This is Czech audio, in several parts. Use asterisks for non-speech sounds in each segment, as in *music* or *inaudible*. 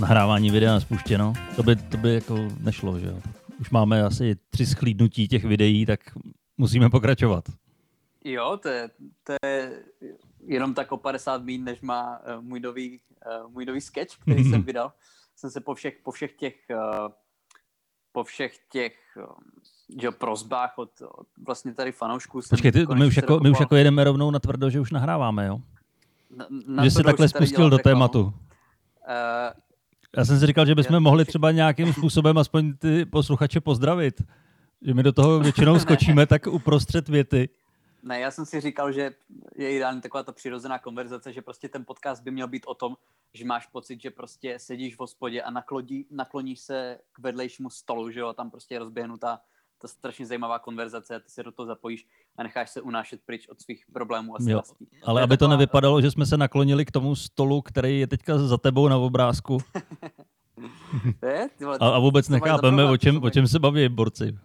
Nahrávání videa spuštěno. To by, to by jako nešlo, že jo. Už máme asi tři schlídnutí těch videí, tak musíme pokračovat. Jo, to je, to je jenom tak o 50 mín, než má uh, můj, nový, uh, můj nový sketch, který jsem *laughs* vydal. Jsem se po všech, po všech těch uh, po všech těch že jo, prozbách od, od vlastně tady fanoušků. Počkej, ty, my, už jako, my už jako jedeme rovnou na tvrdo, že už nahráváme, jo? Na, na že jsi takhle spustil do tématu. Uh, Já jsem si říkal, že bychom mohli třeba nějakým způsobem aspoň ty posluchače pozdravit. Že my do toho většinou skočíme tak uprostřed věty. Ne, já jsem si říkal, že je ideální taková ta přirozená konverzace, že prostě ten podcast by měl být o tom, že máš pocit, že prostě sedíš v hospodě a naklodí, nakloníš se k vedlejšímu stolu, že jo, a tam prostě je rozběhnutá ta strašně zajímavá konverzace a ty se do toho zapojíš a necháš se unášet pryč od svých problémů a strastí. Ale aby to taková... nevypadalo, že jsme se naklonili k tomu stolu, který je teďka za tebou na obrázku. *laughs* je, vole, a, a vůbec nechápeme, o čem, o čem se baví borci.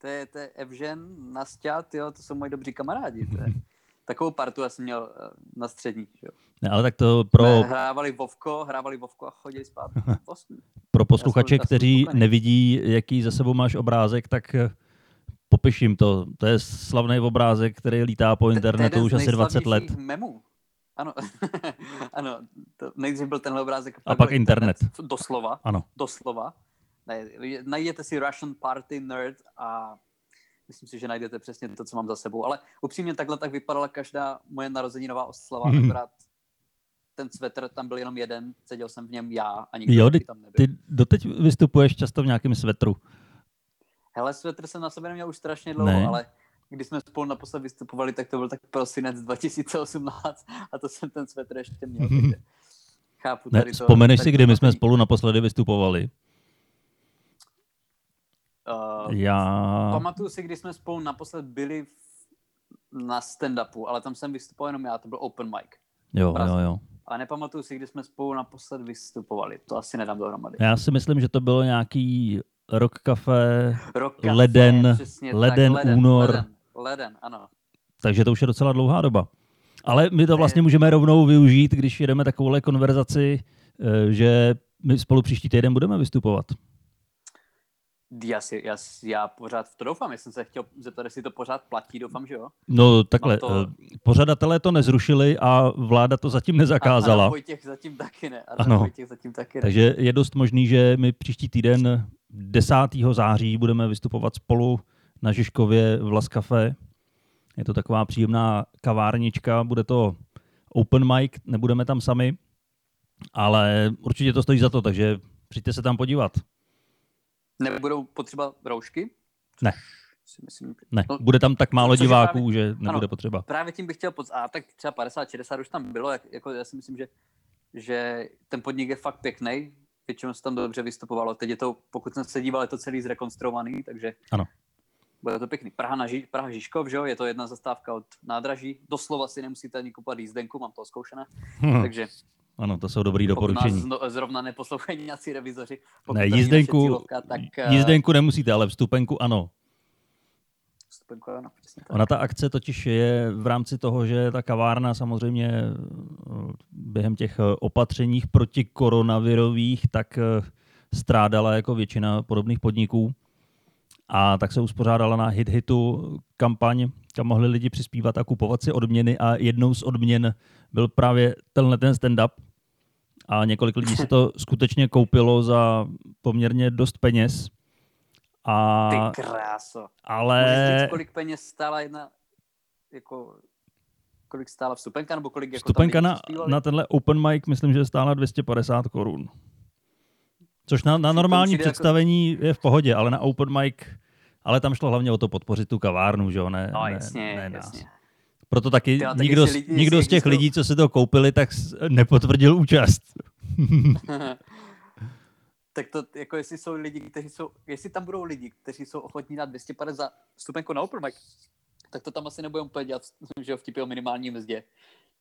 To je, to je Evžen, Nastia, tyjo, to jsou moji dobří kamarádi. To je, *laughs* takovou partu jsem měl eh, na střední. Jo. Ne, ale tak to pro... Ne, hrávali Vovko, hrávali Vovko a chodili spát. *laughs* pro posluchače, kteří nevidí, jaký za sebou máš obrázek, tak eh, popiš jim to. To je slavný obrázek, který lítá po internetu už asi 20 let. Memů. Ano, *laughs* ano to nejdřív byl tenhle obrázek. A pak internet. internet. Doslova. Ano. Doslova. Najděte si Russian Party Nerd a myslím si, že najdete přesně to, co mám za sebou. Ale upřímně takhle tak vypadala každá moje narozeninová oslava, hmm. akorát ten svetr tam byl jenom jeden, seděl jsem v něm já a nikdo jo, tam nebyl. Ty doteď vystupuješ často v nějakém svetru. Hele, svetr jsem na sebe neměl už strašně dlouho, ne. ale když jsme spolu naposled vystupovali, tak to byl tak prosinec 2018 a to jsem ten svetr ještě měl. chápu ne, tady to. Vzpomeneš si, kdy my jsme spolu naposledy vystupovali? Uh, Já... Pamatuju si, když jsme spolu naposled byli v, na stand-upu, ale tam jsem vystupoval jenom já, to byl open mic. Jo, jo, jo. A nepamatuju si, kdy jsme spolu naposled vystupovali. To asi nedám dohromady. Já si myslím, že to bylo nějaký Rock Café, rock café leden, leden, tak, leden, únor. Leden, leden, ano. Takže to už je docela dlouhá doba. Ale my to vlastně můžeme rovnou využít, když jedeme takovouhle konverzaci, eh, že my spolu příští týden budeme vystupovat. Já, si, já, já pořád v to doufám, já jsem se chtěl zeptat, jestli to pořád platí, doufám, že jo. No takhle, to... Eh, pořadatelé to nezrušili a vláda to zatím nezakázala. A, a Vojtěch zatím taky ne. A ano. Vojtěch zatím taky ne. Takže je dost možný, že my příští týden 10. září budeme vystupovat spolu na Žižkově v Laskafe. Je to taková příjemná kavárnička, bude to open mic, nebudeme tam sami, ale určitě to stojí za to, takže přijďte se tam podívat. Nebudou potřeba roušky? Ne. Si myslím, ne, no, bude tam tak málo diváků, právě, že nebude ano, potřeba. Právě tím bych chtěl, pod... a tak třeba 50-60 už tam bylo, jak, jako já si myslím, že, že ten podnik je fakt pěkný, většinou se tam dobře vystupovalo. Teď je to, pokud jsem se díval, je to celý zrekonstruovaný, takže ano. bude to pěkný. Praha, na Ži- Praha Žižkov, že jo? je to jedna zastávka od nádraží. Doslova si nemusíte ani kupovat jízdenku, mám to zkoušené. Hmm. Takže ano, to jsou dobrý doporučení. Nás zrovna neposlouchají nějací revizoři. ne, jízdenku, cílovka, tak, eh, jízdenku nemusíte, ale vstupenku ano. Vstupenku ano, přesně tak. Ona ta akce totiž je v rámci toho, že ta kavárna samozřejmě eh, během těch eh, opatřeních proti koronavirových tak strádala jako většina podobných podniků. A tak se uspořádala na Hit Hitu kampaň, kam mohli lidi přispívat a kupovat si odměny a jednou z odměn byl právě tenhle ten stand-up. A několik lidí si to skutečně koupilo za poměrně dost peněz. A, Ty kráso. Ale... Říct, kolik peněz stála jedna, jako, kolik stála vstupenka, nebo kolik jako Vstupenka na, na tenhle open mic, myslím, že stála 250 korun. Což na, na normální představení jako... je v pohodě, ale na open mic, ale tam šlo hlavně o to podpořit tu kavárnu, že jo, ne, no, jasně, ne, ne nás. Jasně. Proto taky Tyjo, nikdo, lidi, nikdo z těch lidí, co si to koupili, tak nepotvrdil účast. *laughs* tak to, jako jestli jsou lidi, kteří jsou, jestli tam budou lidi, kteří jsou ochotní dát 250 vstupenku na Open Mic, tak to tam asi nebudeme úplně dělat, *laughs* že vtipy o minimální mzdě.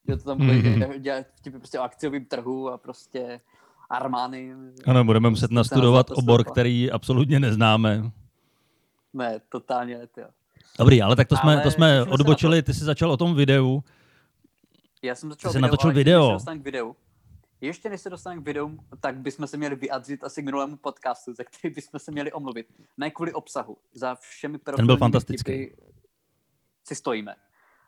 Že to tam bude mm-hmm. dělat vtipy prostě o akciovém trhu a prostě armány. Ano, budeme muset nastudovat obor, který absolutně neznáme. Ne, totálně, jo. Dobrý, ale tak to jsme, ale to jsme odbočili, ty jsi začal o tom videu. Já jsem začal ty video, natočil video. k videu. Ještě než se dostaneme k videu, tak bychom se měli vyjádřit asi k minulému podcastu, za který bychom se měli omluvit. Ne kvůli obsahu, za všemi Ten byl fantastický. Si stojíme.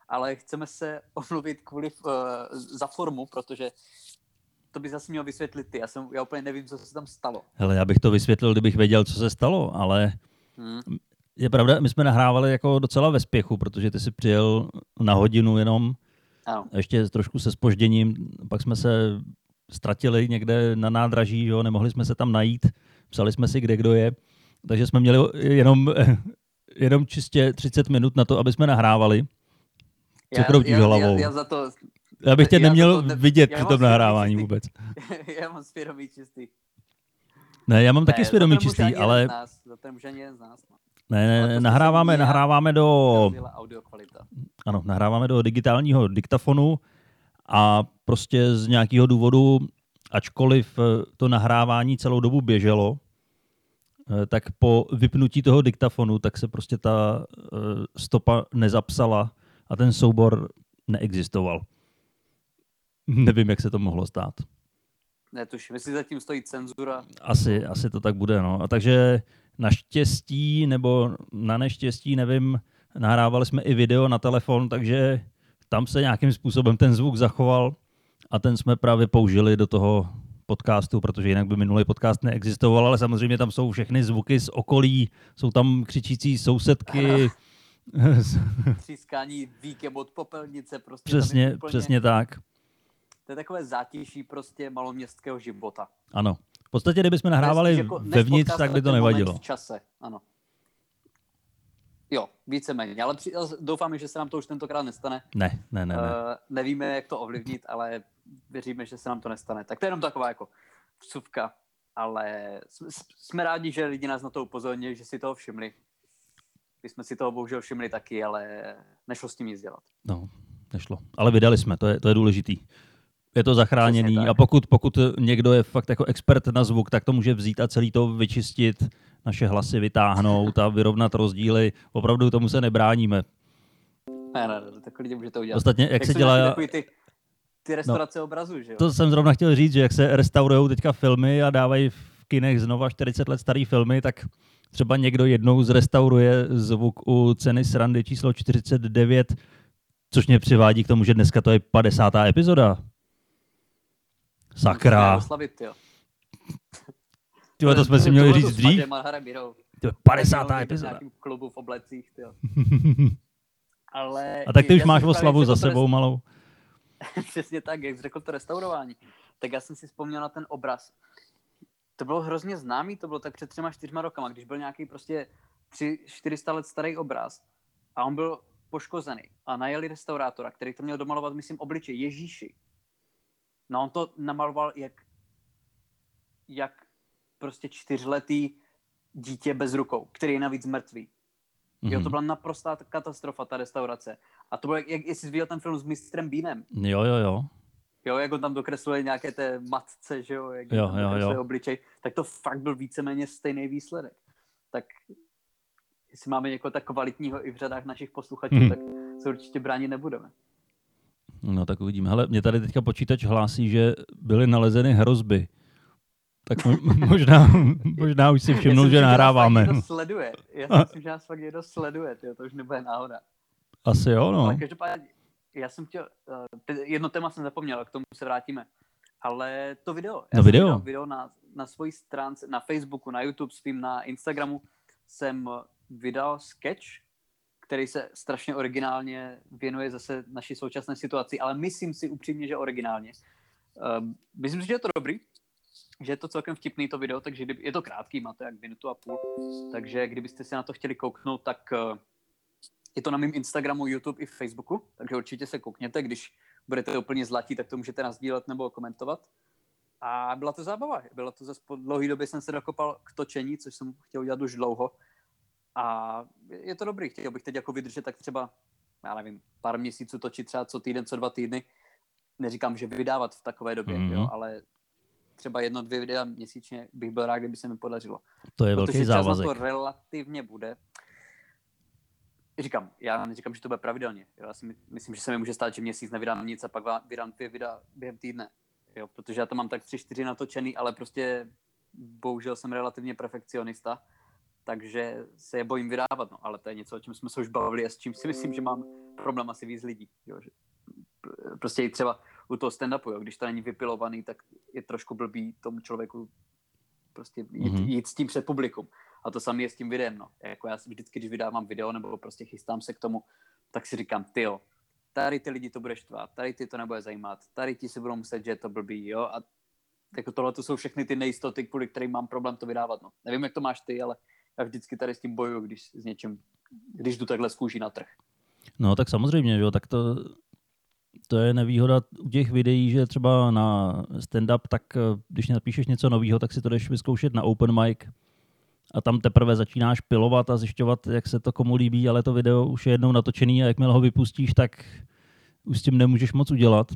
Ale chceme se *laughs* omluvit kvůli uh, za formu, protože to by zase měl vysvětlit ty. Já, jsem, já úplně nevím, co se tam stalo. Hele, já bych to vysvětlil, kdybych věděl, co se stalo, ale hmm. Je pravda, my jsme nahrávali jako docela ve spěchu, protože ty si přijel na hodinu jenom, ano. ještě trošku se spožděním, pak jsme se ztratili někde na nádraží, jo, nemohli jsme se tam najít, psali jsme si, kde kdo je, takže jsme měli jenom, *laughs* jenom čistě 30 minut na to, aby jsme nahrávali. Co já, kroutíš já, hlavou? Já, já, za to, já bych tě já neměl to, vidět při tom nahrávání vůbec. *laughs* já mám svědomí čistý. Ne, já mám ne, taky svědomí čistý, ale... Nás, za to může ani jeden z nás. Ne, ne, nahráváme, nahráváme do... Ano, nahráváme do digitálního diktafonu a prostě z nějakého důvodu, ačkoliv eh, to nahrávání celou dobu běželo, eh, tak po vypnutí toho diktafonu, tak se prostě ta eh, stopa nezapsala a ten soubor neexistoval. Nevím, jak se to mohlo stát. Netuším, jestli zatím stojí cenzura. Asi, asi to tak bude, no. A takže naštěstí nebo na neštěstí, nevím, nahrávali jsme i video na telefon, takže tam se nějakým způsobem ten zvuk zachoval a ten jsme právě použili do toho podcastu, protože jinak by minulý podcast neexistoval, ale samozřejmě tam jsou všechny zvuky z okolí, jsou tam křičící sousedky. *laughs* Třískání víkem od popelnice. Prostě přesně, úplně, přesně tak. To je takové zátiší prostě maloměstského života. Ano. V podstatě, kdybychom nahrávali jako, vevnitř, tak by to nevadilo. V čase, ano. Jo, víceméně, ale při, doufáme, že se nám to už tentokrát nestane. Ne, ne, ne. ne. Uh, nevíme, jak to ovlivnit, ale věříme, že se nám to nestane. Tak to je jenom taková jako vsuvka, ale jsme rádi, že lidi nás na to upozornili, že si toho všimli. My jsme si toho bohužel všimli taky, ale nešlo s tím nic dělat. No, nešlo. Ale vydali jsme, to je, to je důležitý. Je to zachráněný a pokud, pokud někdo je fakt jako expert na zvuk, tak to může vzít a celý to vyčistit naše hlasy vytáhnout a vyrovnat rozdíly. Opravdu tomu se nebráníme. Ne, ne, ne, tak lidi můžete udělat. Ostatně, jak, jak se dělá... Ty, ty restaurace no, obrazu, že jo? To jsem zrovna chtěl říct, že jak se restaurují teďka filmy a dávají v kinech znova 40 let starý filmy, tak třeba někdo jednou zrestauruje zvuk u ceny srandy číslo 49, což mě přivádí k tomu, že dneska to je 50. epizoda. Sakra. Oslavit, jo. *laughs* Tyhle, to jsme si měli říct dřív. To je 50. epizoda. V klubu v oblecích, tyjo. *laughs* Ale A tak ty už máš oslavu za sebou malou. *laughs* Přesně tak, jak jsi řekl to restaurování. Tak já jsem si vzpomněl na ten obraz. To bylo hrozně známý, to bylo tak před třema, čtyřma rokama, když byl nějaký prostě tři, 400 let starý obraz a on byl poškozený a najeli restaurátora, který to měl domalovat, myslím, obličej Ježíši. No on to namaloval jak, jak prostě čtyřletý dítě bez rukou, který je navíc mrtvý. Mm-hmm. Jo, to mhm. byla naprostá katastrofa, ta restaurace. A to bylo, jak, jak jsi viděl ten film s mistrem Beanem. Jo, jo, jo. Jo, jak on tam dokresluje nějaké té matce, že jo, jak jo, tam jo, jo. obličej, tak to fakt byl víceméně stejný výsledek. Tak jestli máme někoho tak kvalitního i v řadách našich posluchačů, hmm. tak se určitě bránit nebudeme. No tak uvidíme. Hele, mě tady teďka počítač hlásí, že byly nalezeny hrozby tak *laughs* možná, možná už si všimnul, že nahráváme. Já sleduje. Já si myslím, že nás fakt někdo sleduje, tyjo, to už nebude náhoda. Asi jo, no. Ale každopádně, já jsem chtěl, uh, jedno téma jsem zapomněl, k tomu se vrátíme. Ale to video. Já no video? video na, na svojí stránce, na Facebooku, na YouTube, svým na Instagramu jsem vydal sketch, který se strašně originálně věnuje zase naší současné situaci, ale myslím si upřímně, že originálně. Uh, myslím si, že je to dobrý, že je to celkem vtipný to video, takže je to krátký, má to jak minutu a půl, takže kdybyste se na to chtěli kouknout, tak eh, je to na mém Instagramu, YouTube i Facebooku, takže určitě se koukněte, když budete úplně zlatí, tak to můžete nazdílet nebo komentovat. A byla to zábava. Byla to zase po dlouhé době jsem se dokopal k točení, což jsem chtěl dělat už dlouho. A je to dobrý. Chtěl bych teď jako vydržet tak třeba, já nevím, pár měsíců točit třeba co týden, co dva týdny. Neříkám, že vydávat v takové době, mm-hmm. jo, ale třeba jedno, dvě videa měsíčně bych byl rád, kdyby se mi podařilo. To je velký závazek. to relativně bude. Říkám, já neříkám, že to bude pravidelně. Já si myslím, že se mi může stát, že měsíc nevydám nic a pak vydám dvě videa během týdne. Jo, protože já to mám tak tři, čtyři natočený, ale prostě bohužel jsem relativně perfekcionista, takže se je bojím vydávat, no, ale to je něco, o čem jsme se už bavili a s čím si myslím, že mám problém asi víc lidí. Jo, že prostě i třeba u toho stand-upu, jo, když to není vypilovaný, tak je trošku blbý tomu člověku prostě jít, mm-hmm. jít s tím před publikum. A to samé je s tím videem, no. Jako já vždycky, když vydávám video nebo prostě chystám se k tomu, tak si říkám, ty jo, tady ty lidi to bude štvát, tady ty to nebude zajímat, tady ti si budou myslet, že je to blbý, jo, a jako tohle to jsou všechny ty nejistoty, kvůli kterým mám problém to vydávat, no. Nevím, jak to máš ty, ale já vždycky tady s tím bojuju, když s něčím, když jdu takhle z kůží na trh. No tak samozřejmě, jo, tak to, to je nevýhoda u těch videí, že třeba na stand-up, tak eh, když napíšeš něco nového, tak si to jdeš vyzkoušet na open mic a tam teprve začínáš pilovat a zjišťovat, jak se to komu líbí, ale to video už je jednou natočený a jakmile ho vypustíš, tak už s tím nemůžeš moc udělat.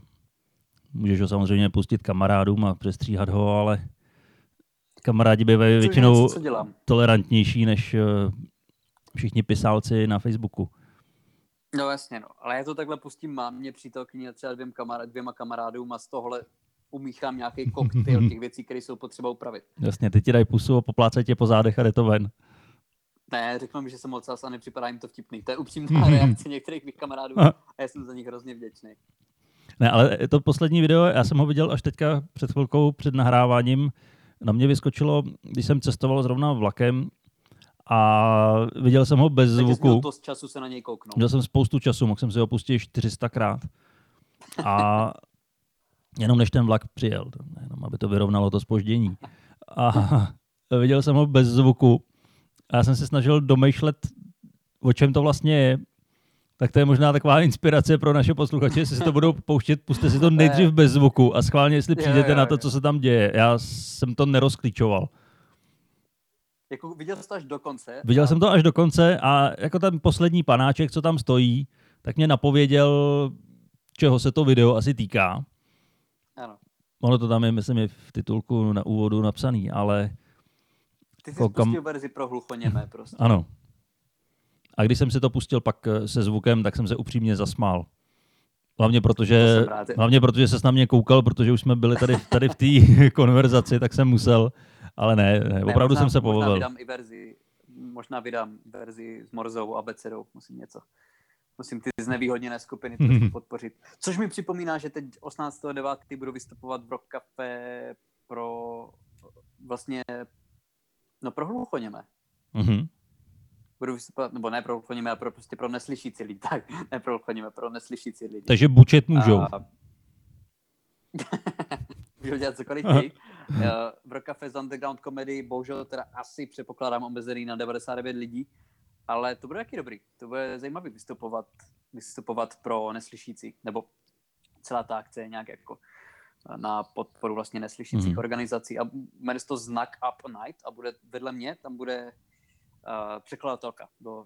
Můžeš ho samozřejmě pustit kamarádům a přestříhat ho, ale kamarádi bývají většinou tolerantnější než eh, všichni pisálci na Facebooku. No jasně, no. Ale já to takhle pustím mámě, přítelkyni a třeba dvěm kamarád, dvěma kamarádům a z tohle umíchám nějaký koktejl těch věcí, které jsou potřeba upravit. Jasně, ty ti dají pusu a poplácají tě po zádech a jde to ven. Ne, řeknu mi, že jsem moc a nepřipadá jim to vtipný. To je upřímná reakce některých mých kamarádů a já jsem za nich hrozně vděčný. Ne, ale to poslední video, já jsem ho viděl až teďka před chvilkou před nahráváním. Na mě vyskočilo, když jsem cestoval zrovna vlakem a viděl jsem ho bez Takže zvuku. to z času se na něj kouknout. Měl jsem spoustu času, mohl jsem si ho pustit 400 krát. A jenom než ten vlak přijel, jenom aby to vyrovnalo to spoždění. A viděl jsem ho bez zvuku. A já jsem se snažil domýšlet, o čem to vlastně je. Tak to je možná taková inspirace pro naše posluchače, jestli si to budou pouštět, puste si to nejdřív bez zvuku a schválně, jestli přijdete na to, co se tam děje. Já jsem to nerozklíčoval. Jako viděl jsi to až do konce? Viděl a... jsem to až do konce a jako ten poslední panáček, co tam stojí, tak mě napověděl, čeho se to video asi týká. Ano. Ono to tam je, myslím, je v titulku na úvodu napsaný, ale... Ty jsi Koukam... pustil verzi pro hluchoněmé prostě. Ano. A když jsem si to pustil pak eh, se zvukem, tak jsem se upřímně zasmál. Hlavně protože, hlavně protože se na mě koukal, protože už jsme byli tady, tady v té *laughs* konverzaci, tak jsem musel. Ale ne, ne, opravdu ne, možná, jsem se pobavil. Možná vydám i verzi, možná vydám verzi s Morzou a Becerou, musím něco. Musím ty znevýhodněné skupiny *laughs* trošku podpořit. Což mi připomíná, že teď 18.9. budu vystupovat v Rock Café pro vlastně, no pro hluchoněme. Mm-hmm. Budu vystupovat, nebo ne pro hluchoněme, ale pro, prostě pro neslyšící lidi. *laughs* Tak, ne pro hluchoněme, pro neslyšící lidi. Takže bučet můžou. A... *laughs* můžou dělat cokoliv chtějí. v Rock Café z Underground Comedy bohužel teda asi přepokládám omezený na 99 lidí, ale to bude taky dobrý. To bude zajímavý vystupovat, vystupovat pro neslyšící, nebo celá ta akce je nějak jako na podporu vlastně neslyšících mm-hmm. organizací a jmenuje to Znak Up Night a bude vedle mě, tam bude uh, překladatelka do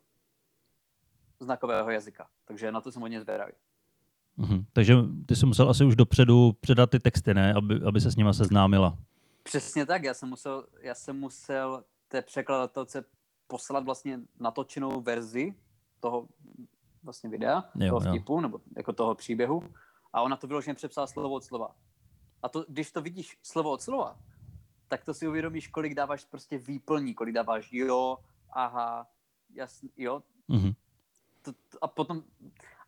znakového jazyka. Takže na to jsem hodně zvědavý. Mm-hmm. Takže ty jsi musel asi už dopředu předat ty texty, ne? Aby, aby se s nima seznámila. Přesně tak, já jsem musel, já jsem musel té překladatelce poslat vlastně natočenou verzi toho vlastně videa, jo, toho vtipu, jo. nebo jako toho příběhu a ona to vyloženě přepsala slovo od slova. A to, když to vidíš slovo od slova, tak to si uvědomíš, kolik dáváš prostě výplní, kolik dáváš jo, aha, jasný, jo. Mm-hmm. To, to, a potom,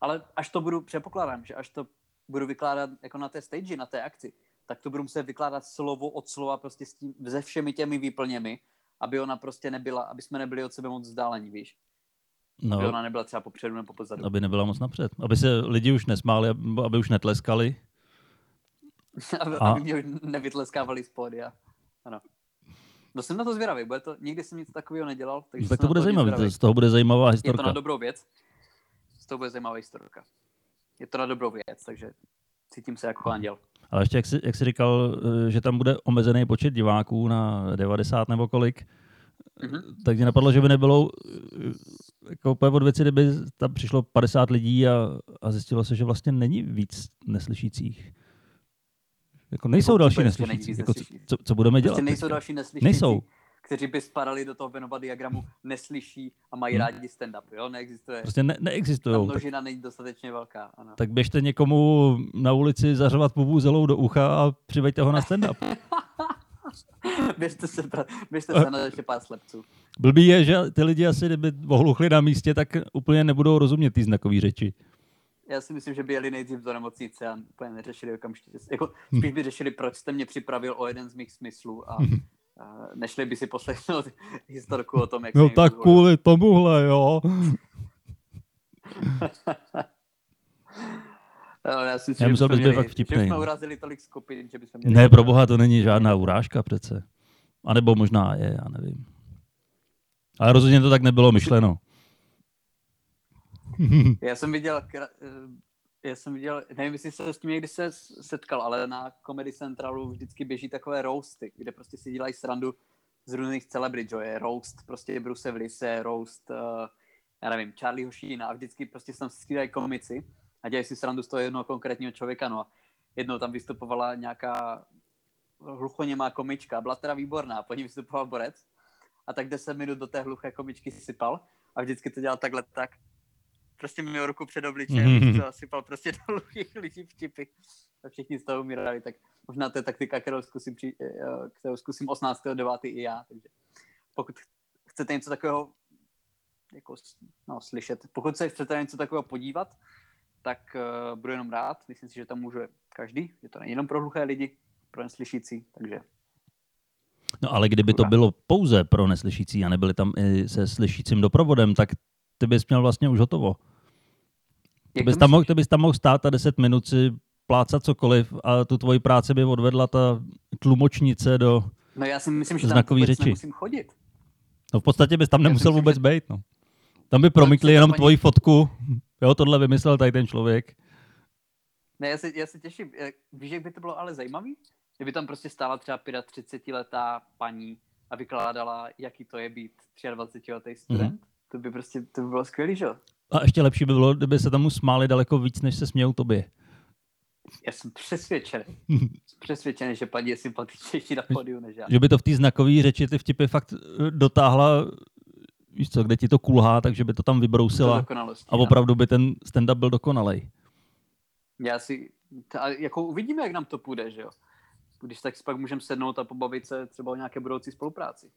ale až to budu, předpokládám, že až to budu vykládat jako na té stage, na té akci, tak to budu muset vykládat slovo od slova prostě s tím, se všemi těmi výplněmi, aby ona prostě nebyla, aby jsme nebyli od sebe moc vzdálení, víš. No, aby ona nebyla třeba popředu nebo pozadu. Aby nebyla moc napřed. Aby se lidi už nesmáli, aby už netleskali. *laughs* aby, a... aby mě už nevytleskávali z pódia. Ano. No jsem na to zvědavý, bude to, nikdy jsem nic takového nedělal. Takže tak to bude zajímavé, z toho bude zajímavá historka. Je to na dobrou věc. Z toho bude zajímavá historka. Je to na dobrou věc, takže cítím se jako anděl. Ale ještě, jak jsi, jak jsi říkal, eh, že tam bude omezený počet diváků na 90 nebo kolik, mm-hmm. tak mě napadlo, že by nebylo eh, jako úplně od věci, kdyby tam přišlo 50 lidí a, a zjistilo se, že vlastně není víc neslyšících. Jako nejsou další neslyšící. Jako co, co, budeme prostě dělat? Prostě nejsou další neslyšící. Nejsou kteří by spadali do toho Venova diagramu, neslyší a mají hmm. rádi stand-up. Jo? Neexistuje. Prostě ne, neexistují. Ta množina tak... není dostatečně velká. Ano. Tak běžte někomu na ulici zařovat puvuzelou do ucha a přiveďte ho na stand-up. *laughs* běžte se, běžte se na ještě pár slepců. Blbý je, že ty lidi asi, kdyby ohluchli na místě, tak úplně nebudou rozumět ty znakové řeči. Já si myslím, že by jeli nejdřív do nemocnice a úplně neřešili okamžitě. Jako, spíš by řešili, proč jste mě připravil o jeden z mých smyslů a nešli by si poslechnout *laughs* historku o tom, jak No tak kvůli tomuhle, jo. *laughs* No, já si myslím, že, bychom fakt vtipný. že jsme urazili tolik skupin, že bychom měli... Ne, pro boha, to není žádná urážka přece. A nebo možná je, já nevím. Ale rozhodně to tak nebylo myšleno. *laughs* já jsem viděl já jsem viděl, nevím, jestli se s tím někdy se setkal, ale na Comedy Centralu vždycky běží takové roasty, kde prostě si dělají srandu z různých celebrit, že je roast prostě Bruce Willise, roast, uh, já nevím, Charlie Hošína a vždycky prostě tam střídají komici a dělají si srandu z toho jednoho konkrétního člověka, no a jednou tam vystupovala nějaká hluchoněmá komička, byla teda výborná, po ní vystupoval Borec a tak 10 minut do té hluché komičky sypal a vždycky to dělal takhle tak prostě měl ruku před obličejem, mm-hmm. sypal prostě do *laughs* lidí vtipy a všichni z toho umírali, tak možná to je taktika, kterou zkusím, při, eh, kterou zkusím 18.9. i já, takže pokud chcete něco takového jako, no, slyšet, pokud se chcete něco takového podívat, tak uh, budu jenom rád, myslím si, že tam může každý, je to nejenom pro hluché lidi, pro neslyšící, takže No ale kdyby to bylo pouze pro neslyšící a nebyli tam i se slyšícím doprovodem, tak ty bys měl vlastně už hotovo. Ty bys, tam mohl, ty bys tam mohl stát a 10 minut si plácat cokoliv a tu tvoji práci by odvedla ta tlumočnice do No já si myslím, že tam vůbec řeči. nemusím chodit. No v podstatě bys tam nemusel myslím, vůbec že... být. No. Tam by promítli jenom paní... tvoji fotku. Jo, tohle vymyslel tady ten člověk. Ne, já se, já se těším. Víš, jak by to bylo ale zajímavý? Kdyby tam prostě stála třeba 35-letá paní a vykládala, jaký to je být 23-letý student. Mm-hmm. To by prostě, to by bylo skvělý, že jo? A ještě lepší by bylo, kdyby se tomu smáli daleko víc, než se smějou tobě. Já jsem přesvědčený. *laughs* přesvědčený, že paní je sympatičnější na podiu než já. Že by to v té znakové řeči ty vtipy fakt eh, dotáhla, víš co, kde ti to kulhá, takže by to tam vybrousila. A opravdu by ten stand-up byl dokonalej. Já si, ta, jako uvidíme, jak nám to půjde, že jo. Když tak si pak můžeme sednout a pobavit se třeba o nějaké budoucí spolupráci.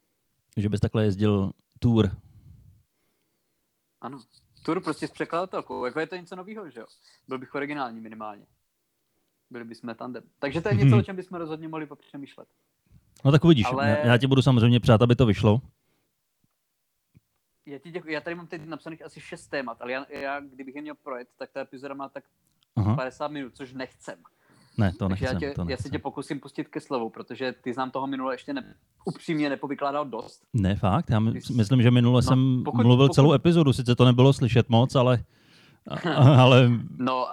Že bys takhle jezdil tour ano. Tur prostě s překladatelkou. Jako je to něco nového, že jo? Byl bych originální minimálně. Byli bychom tandem. Takže to je něco, o čem bychom rozhodně mohli popřemýšlet. No tak uvidíš. Ale... Já, já ti budu samozřejmě přát, aby to vyšlo. Já, ti děkuji. já tady mám teď napsaných asi šest témat, ale já, já kdybych je měl projet, tak ta epizoda má tak Aha. 50 minut, což nechcem. Ne, to nechcem. Já, tě, to nechcem. já se tě pokusím pustit ke slovu, protože ty znám toho minule ještě ne, upřímně nepovykládal dost. Ne, fakt. Já my, myslím, že minule no, jsem pokud, mluvil pokud... celou epizodu, sice to nebylo slyšet moc, ale... *laughs* ale... No,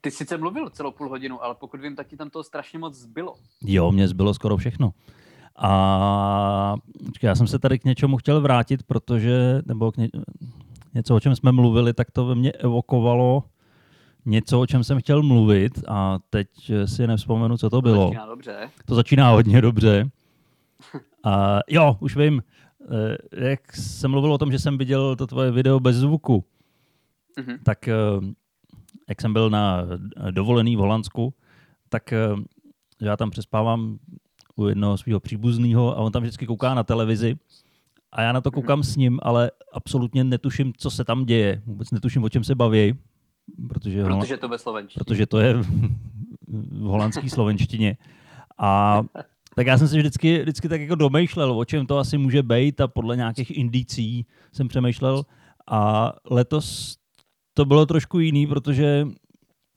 ty sice mluvil celou půl hodinu, ale pokud vím, tak ti tam toho strašně moc zbylo. Jo, mě zbylo skoro všechno. A já jsem se tady k něčemu chtěl vrátit, protože, nebo k ně, něco, o čem jsme mluvili, tak to ve mně evokovalo něco, o čem jsem chtěl mluvit a teď si nevzpomenu, co to bylo. To začíná dobře. To začíná hodně dobře. *laughs* A jo, už vím, eh, jak jsem mluvil o tom, že jsem viděl to tvoje video bez zvuku, mm-hmm. tak eh, jak jsem byl na dovolený v Holandsku, tak eh, já tam přespávám u jednoho svého příbuzného a on tam vždycky kouká na televizi a já na to mhm. koukám mm-hmm. s ním, ale absolutně netuším, co se tam děje. Vůbec netuším, o čem se baví. Protože, protože to ve slovenštině. Protože to je v holandské slovenštině. A tak já jsem si vždycky, vždycky tak jako domýšlel, o čem to asi může být a podle nějakých indicí jsem přemýšlel. A letos to bylo trošku jiný, protože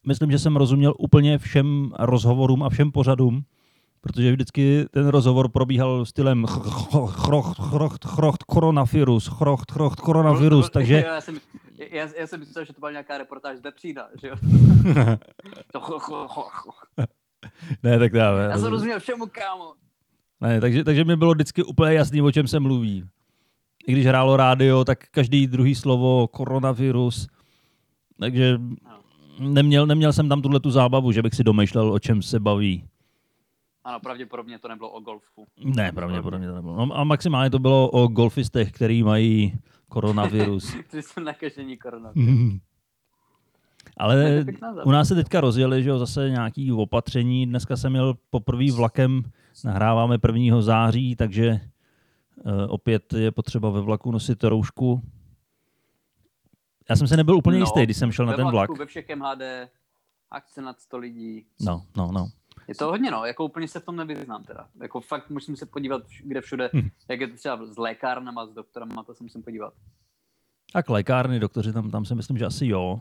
myslím, že jsem rozuměl úplně všem rozhovorům a všem pořadům, protože vždycky ten rozhovor probíhal stylem chrocht, chrocht, chrocht, koronavirus, chrocht, chrocht, koronavirus, takže... Já jsem, já, já jsem myslel, že to byla nějaká reportáž z Vepřína, že jo? *laughs* ne, tak já, já jsem rozuměl všemu, kámo. Ne, takže, takže mi bylo vždycky úplně jasný, o čem se mluví. I když hrálo rádio, tak každý druhý slovo koronavirus. Takže neměl, neměl jsem tam tuhle tu zábavu, že bych si domýšlel, o čem se baví. Ano, pravděpodobně to nebylo o golfu. Ne, pravděpodobně to nebylo. No, a maximálně to bylo o golfistech, který mají koronavirus. *laughs* Kteří jsou nakažení koronavirus. Ale u nás se teďka rozjeli, že jo, zase nějaký opatření. Dneska jsem měl poprvé vlakem, nahráváme 1. září, takže uh, opět je potřeba ve vlaku nosit roušku. Já jsem se nebyl úplně no, jistý, když jsem šel na ten vlak. Ve všech MHD, akce nad 100 lidí. No, no, no. Je to hodně, no, jako úplně se v tom nevyznám teda. Jako fakt musím se podívat, kde všude, hm. jak je to třeba s lékárnama, s doktorama, to se musím podívat. Tak lékárny, doktoři, tam, tam si myslím, že asi jo.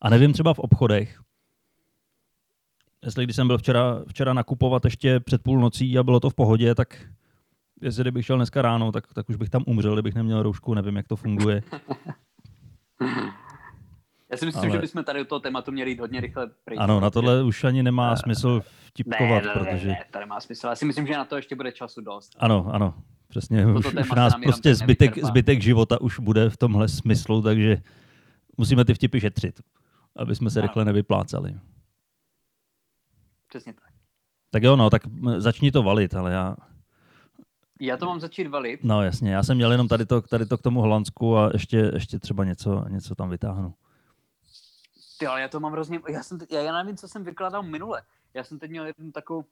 A nevím třeba v obchodech, jestli když jsem byl včera, včera nakupovat ještě před půlnocí a bylo to v pohodě, tak jestli kdybych šel dneska ráno, tak, tak už bych tam umřel, kdybych neměl roušku, nevím, jak to funguje. *laughs* Já si myslím, Ale... že bychom tady do toho tématu měli jít hodně rychle pryč. Ano, na tohle už ani nemá uh, smysl vtipkovat, ne, ne, protože... Ne, to nemá smysl. Já si myslím, že na to ještě bude času dost. Ano, ano. Přesně, už, už nás prostě zbytek, zbytek života už bude v tomhle smyslu, takže musíme ty vtipy šetřit aby jsme se rychle nevyplácali. Přesně tak. Tak jo, no, tak začni to valit, ale já... Já to mám začít valit? No jasně, já jsem měl jenom tady to, tady to k tomu Holandsku a ještě, ještě třeba něco, něco tam vytáhnu. Ty, ale já to mám hrozně... Já, jsem, já, já nevím, co jsem vykládal minule. Já jsem teď měl jednu takovou...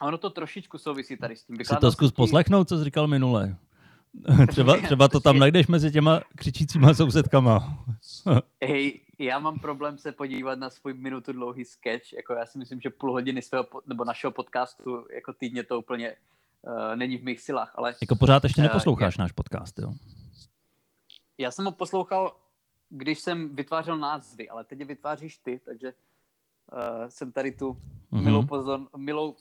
A ono to trošičku souvisí tady s tím. Vykládal si to zkus tí... poslechnout, co jsi říkal minule. *laughs* třeba, třeba to tam najdeš mezi těma křičícíma sousedkama. *laughs* Hej, já mám problém se podívat na svůj minutu dlouhý sketch. Jako já si myslím, že půl hodiny svého, nebo našeho podcastu jako týdně to úplně uh, není v mých silách. Ale, jako pořád ještě eh, neposloucháš uh, náš podcast, jo? Já jsem ho poslouchal, když jsem vytvářel názvy, ale teď je vytváříš ty, takže uh, jsem tady tu mm-hmm. milou, pozor, milou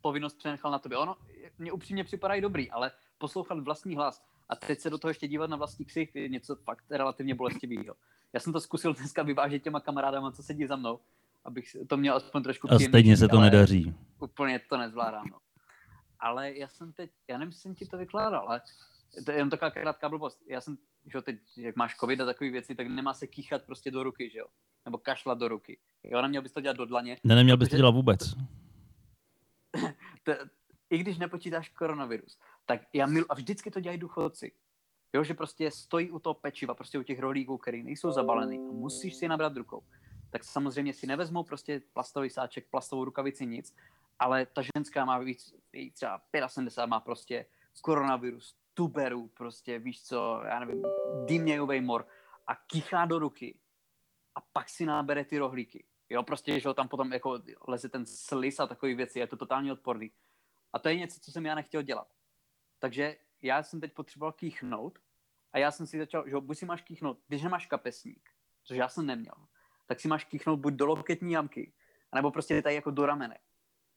povinnost přenechal na tobě. Ono mě upřímně připadají dobrý, ale poslouchat vlastní hlas a teď se do toho ještě dívat na vlastní ksich je něco fakt relativně bolestivého. Já jsem to zkusil dneska vyvážet těma kamarádama, co sedí za mnou, abych to měl aspoň trošku A stejně se to nedaří. Úplně to nezvládám. No. Ale já jsem teď, já nevím, jsem ti to vykládal, ale to je jenom taková krátká blbost. Já jsem, že teď, jak máš covid a takové věci, tak nemá se kýchat prostě do ruky, že jo? Nebo kašlat do ruky. Jo, neměl bys to dělat do dlaně. Ne, neměl bys to dělat vůbec. *laughs* to, I když nepočítáš koronavirus, tak já milu, a vždycky to dělají důchodci. Jo, že prostě stojí u toho pečiva, prostě u těch rolíků, který nejsou zabalený a musíš si je nabrat rukou. Tak samozřejmě si nevezmou prostě plastový sáček, plastovou rukavici, nic, ale ta ženská má víc, třeba 75 má prostě koronavirus, tuberu, prostě víš co, já nevím, dýmějový mor a kýchá do ruky a pak si nábere ty rohlíky. Jo, prostě, že tam potom jako leze ten slis a takový věci, je to totálně odporný. A to je něco, co jsem já nechtěl dělat. Takže já jsem teď potřeboval kýchnout a já jsem si začal, že buď si máš kýchnout, když nemáš kapesník, což já jsem neměl, tak si máš kýchnout buď do loketní jamky, anebo prostě tady jako do ramene.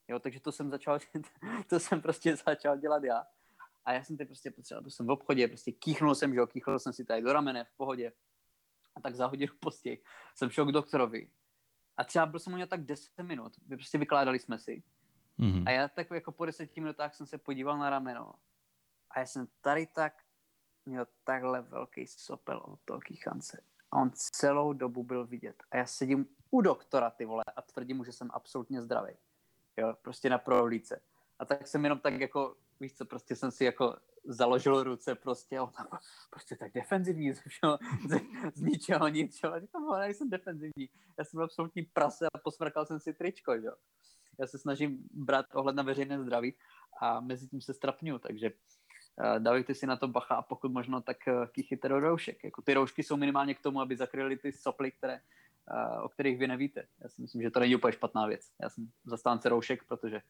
Jo, takže to jsem začal, *laughs* to jsem prostě začal dělat já. A já jsem teď prostě potřeboval, to jsem v obchodě, prostě kýchnul jsem, že jo, kýchnul jsem si tady do ramene v pohodě. A tak za hodinu později jsem šel k doktorovi. A třeba byl jsem u něj tak 10 minut, prostě vykládali jsme si. Mm-hmm. A já tak jako po deseti minutách jsem se podíval na rameno a já jsem tady tak měl takhle velký sopel od toho kýchance. A on celou dobu byl vidět. A já sedím u doktora, ty vole, a tvrdím mu, že jsem absolutně zdravý. Jo, prostě na prohlídce. A tak jsem jenom tak jako, víš co, prostě jsem si jako založil ruce prostě a on tam prostě tak defenzivní *laughs* ze všeho, z, z ničeho nic, jo. Říkám, ale jsem defenzivní. Já jsem absolutní prase a posmrkal jsem si tričko, jo. Já se snažím brát ohled na veřejné zdraví a mezi tím se strapňuju, takže Eh, dávejte si na to bacha a pokud možno, tak eh, kýchyte do roušek. Jako ty roušky jsou minimálně k tomu, aby zakryly ty soply, které, eh, o kterých vy nevíte. Já si myslím, že to není úplně špatná věc. Já jsem zastánce roušek, protože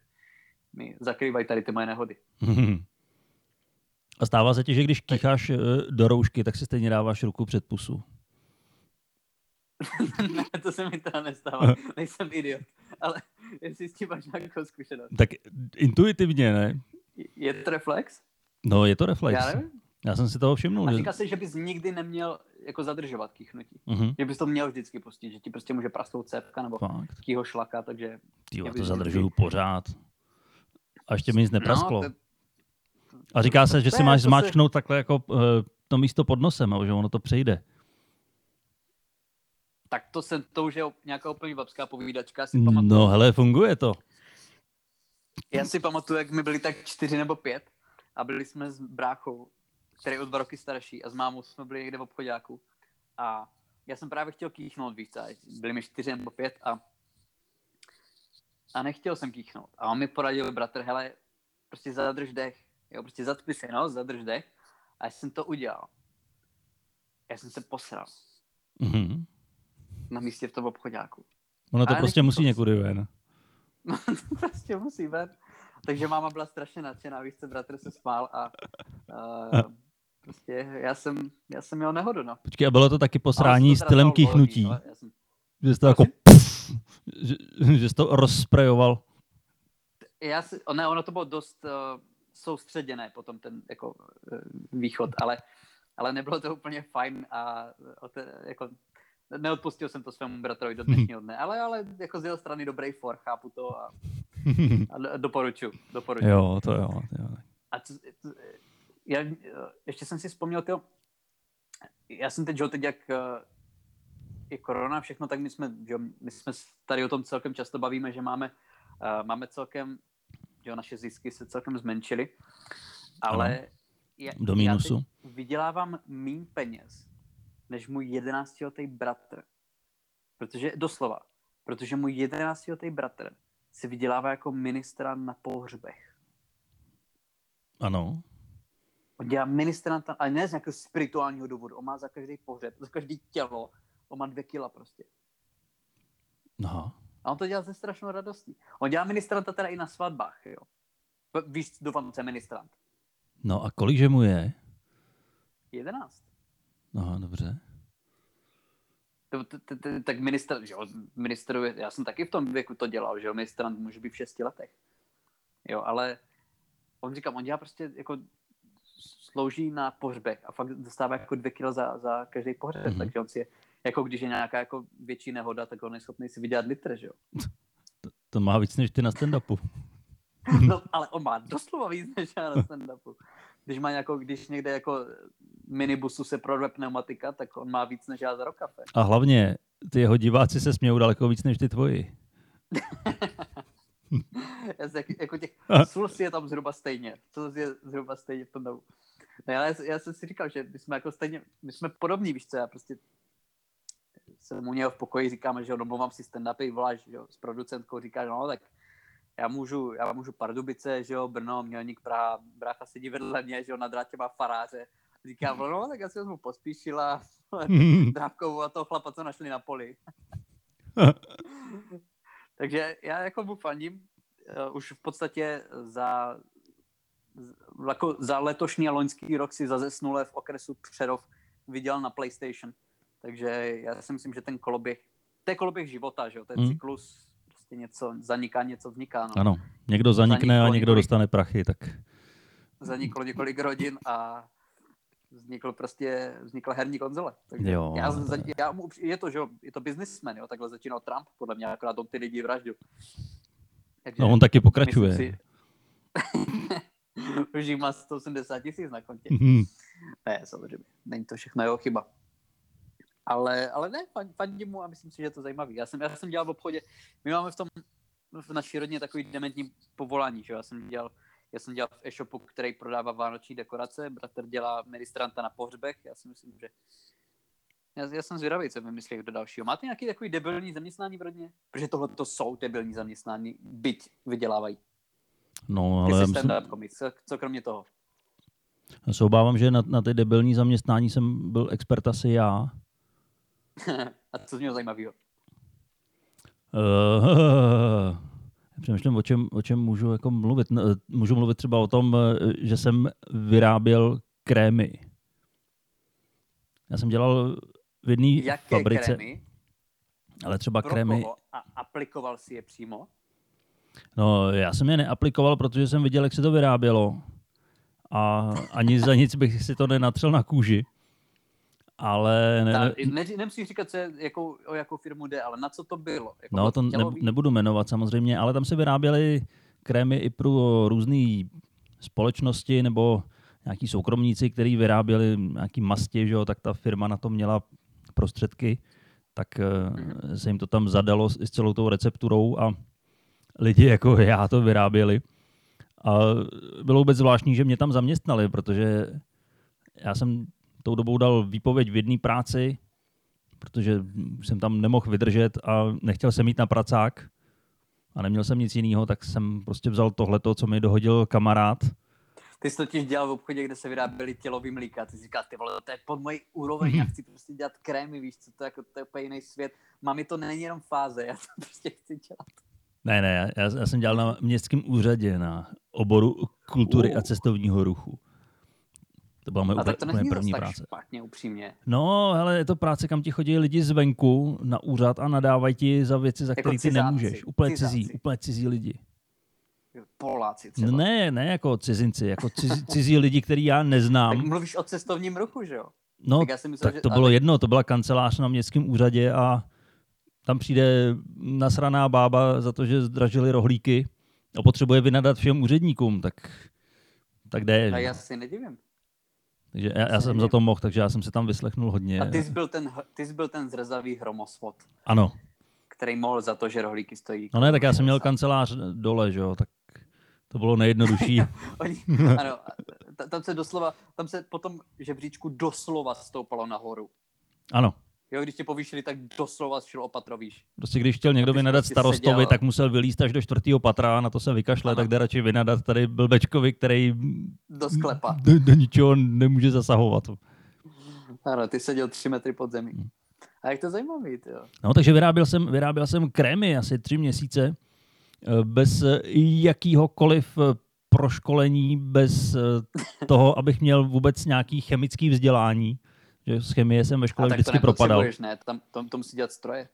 mi zakrývají tady ty moje nehody. *laughs* A stává se ti, že když kýcháš do roušky, tak si stejně dáváš ruku před pusu? *laughs* ne, to se mi teda nestává. *laughs* Nejsem idiot. Ale jestli s tím máš nějakou zkušenost. Tak intuitivně, ne? Je to reflex? No, je to reflex. Já nevím. Já jsem si toho všiml. A že- říká se, že bys nikdy neměl jako zadržovat kýchnutí. Mhm. Že bys to měl vždycky pustit, že ti prostě může prasnout cévka nebo kýho šlaka, takže... Tyjo, to zadržuju vždycky- pořád. A ještě mi nic neprasklo. No, to, A říká se, že si máš zmáčknout takhle jako uh, to místo pod nosem, a že ono to přejde. tak to, se, to už je nějaká úplně babská povídačka. Si, pamatuju, No hele, funguje to. já si pamatuju, jak my byli tak čtyři nebo pět a byli jsme s bráchou, který je o dva roky starší a s mámou jsme byli někde v obchodáku. A já jsem právě chtěl kýchnout, víš co, byli mi čtyři nebo pět a a nechtěl jsem kýchnout. A on mi poradil, bratr, hele, prostě zadrž dech. Jo, prostě zatpi si nos, zadrž dech. A já jsem to udělal. Já jsem se posral Mhm. na místě v tom obchodáku. Ono to prostě musí to- někudy ven. *laughs* No, to prostě musí ven. Takže máma byla strašně nadšená, víš co, bratr se smál a uh, prostě já jsem, já jsem měl nehodu, no. Počkej, a bylo to taky posrání stylem kýchnutí. jsem- Že jsi to jako že, *laughs* že jsi to rozsprejoval. Já si, ne, ono to bylo dost uh, soustředěné potom ten jako uh, východ, ale, ale nebylo to úplně fajn a te, jako, neodpustil jsem to svému bratrovi do *laughs* dnešního dne, ale, ale jako z jeho strany dobrý for, chápu to a, a do- doporučuji, doporučuji. jo, to jo. jo. A co, já, eh, ještě jsem si vzpomněl, tyjo, já jsem teď, jo, teď jak je korona, všechno, tak my jsme, že jo, my jsme tady o tom celkem často bavíme, že máme, uh, máme celkem, že jo, naše zisky se celkem zmenšily, ale já, Do mínusu. já vydělávám méně peněz, než můj jedenáctiletý bratr. Protože, doslova, protože můj jedenáctiletý bratr si vydělává jako ministra na pohřbech. Ano. On dělá ministranta, ale ne z nějakého spirituálního důvodu. On má za každý pohřeb, za každý tělo, on má dvě kila prostě. Aha. A on to dělá ze strašnou radostí. On dělá ministranta teda i na svatbách, jo. Víš, doufám, co je ministrant. No a kolikže mu je? Jedenáct. Aha, dobře. To- to- to- Tak ministr, že jo, ministr, já jsem taky v tom věku to dělal, že jo, ministrant může být v šesti letech. Jo, ale on říkám, on dělá prostě jako slouží na pohřbech a fakt dostává jako dvě kilo za, za každý pohřeb, Mhm. mm-hmm. takže on si, jako když je nějaká jako větší nehoda, tak on je schopný si vydělat litr, že jo. *laughs* To má víc než ty na stand-upu. *laughs* No, ale on má doslova víc než já na stand-upu. Když má jako, když někde jako minibusu se prodve pneumatika, tak on má víc než já za rok kafe. A hlavně, ty jeho diváci se smějou daleko víc než ty tvoji. *laughs* Já si, jako, těch Sulz je tam zhruba stejně. Sulz je zhruba stejně v tom. No, já, já jsem si říkal, že my jsme jako stejně, my jsme podobní, víš co, já prostě jsem u něho v pokoji, říkáme, že jo, domluvám si stand-upy, voláš, že jo, s producentkou, říká, no tak já můžu, já můžu Pardubice, že jo, Brno, Mělník, Praha, brácha sedí vedle mě, že jo, na drátě má faráře. Říká, no tak já si vezmu pospíšila, *laughs* drávkovou a toho chlapa, co našli na poli. *laughs* Takže já jako mu fandím, uh, už v podstatě za, jako za letošní a loňský rok si za zesnulé v okresu Přerov vydělal na PlayStation. Takže já si myslím, že ten koloběh, to je koloběh života, že jo, ten Hmm. cyklus, prostě něco zaniká, něco vzniká, no. Ano, někdo zanikne a Zaniklo někdo několik- dostane prachy, tak Zaniklo několik rodin a vznikl prostě, vznikla herní konzole. Takže Jo, já, to za, je- já, mu je to, že jo, je to businessman, jo, takhle začínal Trump, podle mě akorát on ty lidi vraždil. Takže no, on taky pokračuje. si- *laughs* Už jich má 180 tisíc na kontě. Mhm. Ne, samozřejmě, není to všechno jeho chyba. Ale, ale ne, fan- fandím mu a myslím si, že je to zajímavý. Já jsem, já jsem dělal v obchodě, my máme v tom, v naší rodině takový dementní povolání, že já jsem dělal, já jsem dělal v e-shopu, který prodává vánoční dekorace, bratr dělá ministranta na pohřbech, já si myslím, že já, já jsem zvědavý, co vymyslí do dalšího. Máte nějaký takový debilní zaměstnání v rodině? Protože tohle to jsou debilní zaměstnání, byť vydělávají. No, Ty ale jsi myslím, stand-up komik, co, co kromě toho? já se obávám, že na, na ty debilní zaměstnání jsem byl expert asi já. *laughs* a co z něho zajímavého? Uh, *laughs* přemýšlím, o čem, o čem můžu jako mluvit. No, Můžu mluvit třeba o tom, eh, že jsem vyráběl krémy. Já jsem dělal v jedné Jaké fabrice, krémy? ale třeba Pro krémy. koho? A aplikoval si je přímo? No, já jsem je neaplikoval, protože jsem viděl, jak se to vyrábělo. a ani za nic bych si to nenatřel na kůži. Ale ne, ne, ne, nemusíš říkat, co je, jakou, o jakou firmu jde, ale na co to bylo? Jako no, to ne, nebudu jmenovat samozřejmě, ale tam se vyráběly krémy i pro různé společnosti nebo nějaký soukromníci, kteří vyráběli nějaký masti, že jo, tak ta firma na to měla prostředky, tak mm. se jim to tam zadalo s celou tou recepturou a lidi jako já to vyráběli. A bylo vůbec zvláštní, že mě tam zaměstnali, protože já jsem tou dobou dal výpověď v jedné práci, protože jsem tam nemohl vydržet a nechtěl jsem mít na pracák a neměl jsem nic jiného, tak jsem prostě vzal tohleto, co mi dohodil kamarád. Ty jsi totiž dělal v obchodě, kde se vyráběly tělový mlíka. Ty jsi říkal, ty vole, to je pod mojí úroveň, já chci prostě dělat krémy, víš co, to je, jako, to je úplně jiný svět. Mami, to není jenom fáze, já to prostě chci dělat. Ne, ne, já, já jsem dělal na městském úřadě na oboru kultury uh. a cestovního ruchu. To byla moje a tak to není první tak práce. špatně, upřímně. No, ale je to práce, kam ti chodí lidi zvenku na úřad a nadávají ti za věci, za jako které ty nemůžeš. Úplně cizáci. cizí, úplně cizí lidi. Poláci třeba. Ne, ne jako cizinci, jako cizí, cizí lidi, který já neznám. Tak mluvíš o cestovním ruchu, že jo? No, tak, já si myslel, tak to že... bylo ale... jedno, to byla kancelář na městském úřadě a tam přijde nasraná bába za to, že zdražili rohlíky a potřebuje vynadat všem úředníkům, tak, tak jde. A já si nedivím. Takže já, já jsem za to mohl, takže já jsem se tam vyslechnul hodně. A ty jsi byl ten, ty jsi byl ten zrzavý hromosvod. Ano. Který mohl za to, že rohlíky stojí. No ne, tak já jsem měl kancelář dole, že jo, tak to bylo nejjednodušší. *laughs* Oni, ano, tam se doslova, tam se potom žebříčku doslova stoupalo nahoru. Ano. Jo, když tě povýšili, tak doslova šel opatro, víš. Prostě když chtěl někdo vynadat prostě starostovi, seděl... tak musel vylíst až do čtvrtého patra, na to se vykašle, ano. tak jde radši vynadat tady Blbečkovi, který do sklepa. *laughs* Do, do ničeho nemůže zasahovat. Ano, ty seděl tři metry pod zemí. Hmm. A jak to zajímavý, jo. No, takže vyráběl jsem, vyráběl jsem krémy asi tři měsíce eh, bez jakýhokoliv eh, proškolení, bez eh, toho, abych měl vůbec nějaký chemický vzdělání že z chemie jsem ve škole a vždycky to propadal. ne? Tam, tam to musí dělat stroje.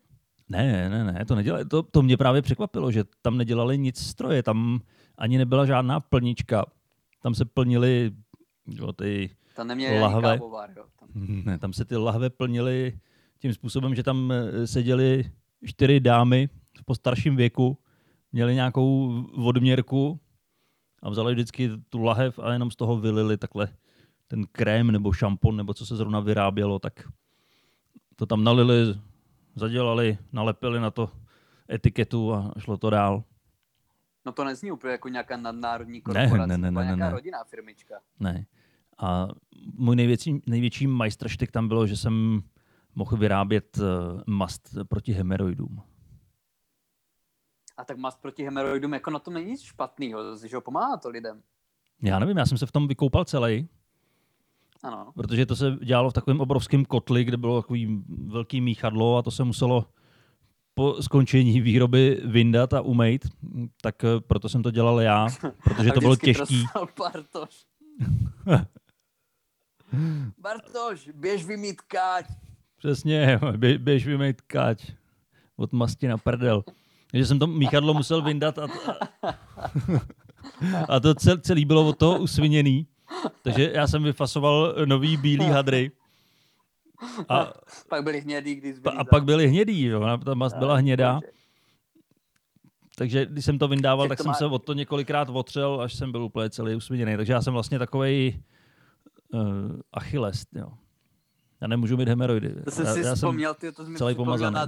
Ne, ne, ne, to nedělali. To, to mě právě překvapilo, že tam nedělali nic stroje, tam ani nebyla žádná plnička. Tam se plnili jo, ty tam neměli lahve. Kávovar, jo. Tam. Ne, tam se ty lahve plnily tím způsobem, že tam eh, seděli čtyři dámy v postarším věku, měli nějakou vodměrku a vzali vždycky tu lahev a jenom z toho vylili takhle ten krém nebo šampon, nebo co se zrovna vyrábělo, tak to tam nalili, zadělali, nalepili na to etiketu a šlo to dál. No to nezní úplně jako nějaká nadnárodní korporace, ne, ne, ne, ne, ne, ne. rodinná firmička. Ne. A můj největší, největší majstrštyk tam bylo, že jsem mohl vyrábět uh, mast proti hemeroidům. A tak mast proti hemeroidům, jako na tom není nic špatného, že ho pomáhá to lidem. Já nevím, já jsem se v tom vykoupal celý. Ano. Protože to se dělalo v takovém obrovském kotli, kde bylo takový velký míchadlo a to se muselo po skončení výroby vyndat a umejt, tak eh, proto jsem to dělal já, protože *laughs* to bylo těžký. Bartoš. *laughs* Bartoš, běž vymít káť. Přesně, *laughs* bě, běž vymít káť. Od masti na prdel. Takže jsem to míchadlo musel vyndat a, a, a to celý bylo od toho usviněný. *laughs* Takže já jsem vyfasoval nový bílý hadry. A, pak byly hnědý, když A pak byly hnědý, jo. Ta mast byla hnědá. Takže když jsem to vyndával, tak to jsem má... se od to několikrát otřel, až jsem byl úplně celý usviněný. Takže já jsem vlastně takový uh, eh, Achilles, jo. Já nemůžu mít hemeroidy. To jsem já, si já vzpomněl, ty, to mi celý pomazaný. Na,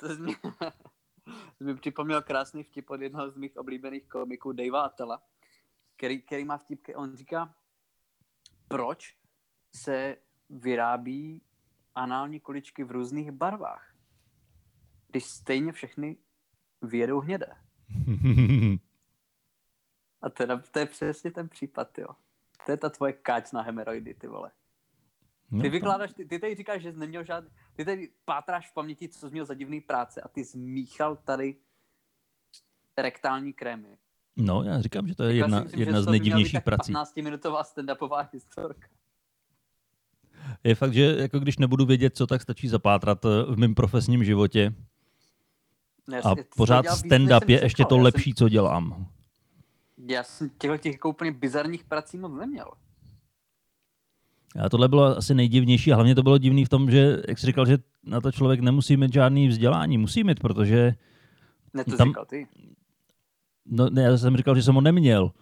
to jsi mi, *laughs* to mi připomněl krásný vtip od jednoho z mých oblíbených komiků, Davea Atela, který, který má vtipky. On říká, proč se vyrábí anální kuličky v různých barvách, když stejně všechny vyjedou hnědé. A teda, to je přesně ten případ, jo. To je ta tvoje káč na hemeroidy, ty vole. No ty vykládáš, ty, ty tady říkáš, že jsi neměl žádný, ty tady pátráš v paměti, co jsi měl za divný práce a ty zmíchal tady rektální krémy. No, já říkám, že to je jedna, myslím, jedna z nejdivnějších prací. 15-minutová stand-upová historka. Je fakt, že jako když nebudu vědět, co, tak stačí zapátrat eh, v mém profesním životě. a pořád stand-up je ještě to lepší, co dělám. Já jsem těchto těch jako úplně bizarních prací moc neměl. A tohle bylo asi nejdivnější a hlavně to bylo divný v tom, že, jak jsi říkal, že na to člověk nemusí mít žádný vzdělání. Musí mít, protože... Ne, to tam, říkal ty. No, ne, já jsem říkal, že jsem ho neměl.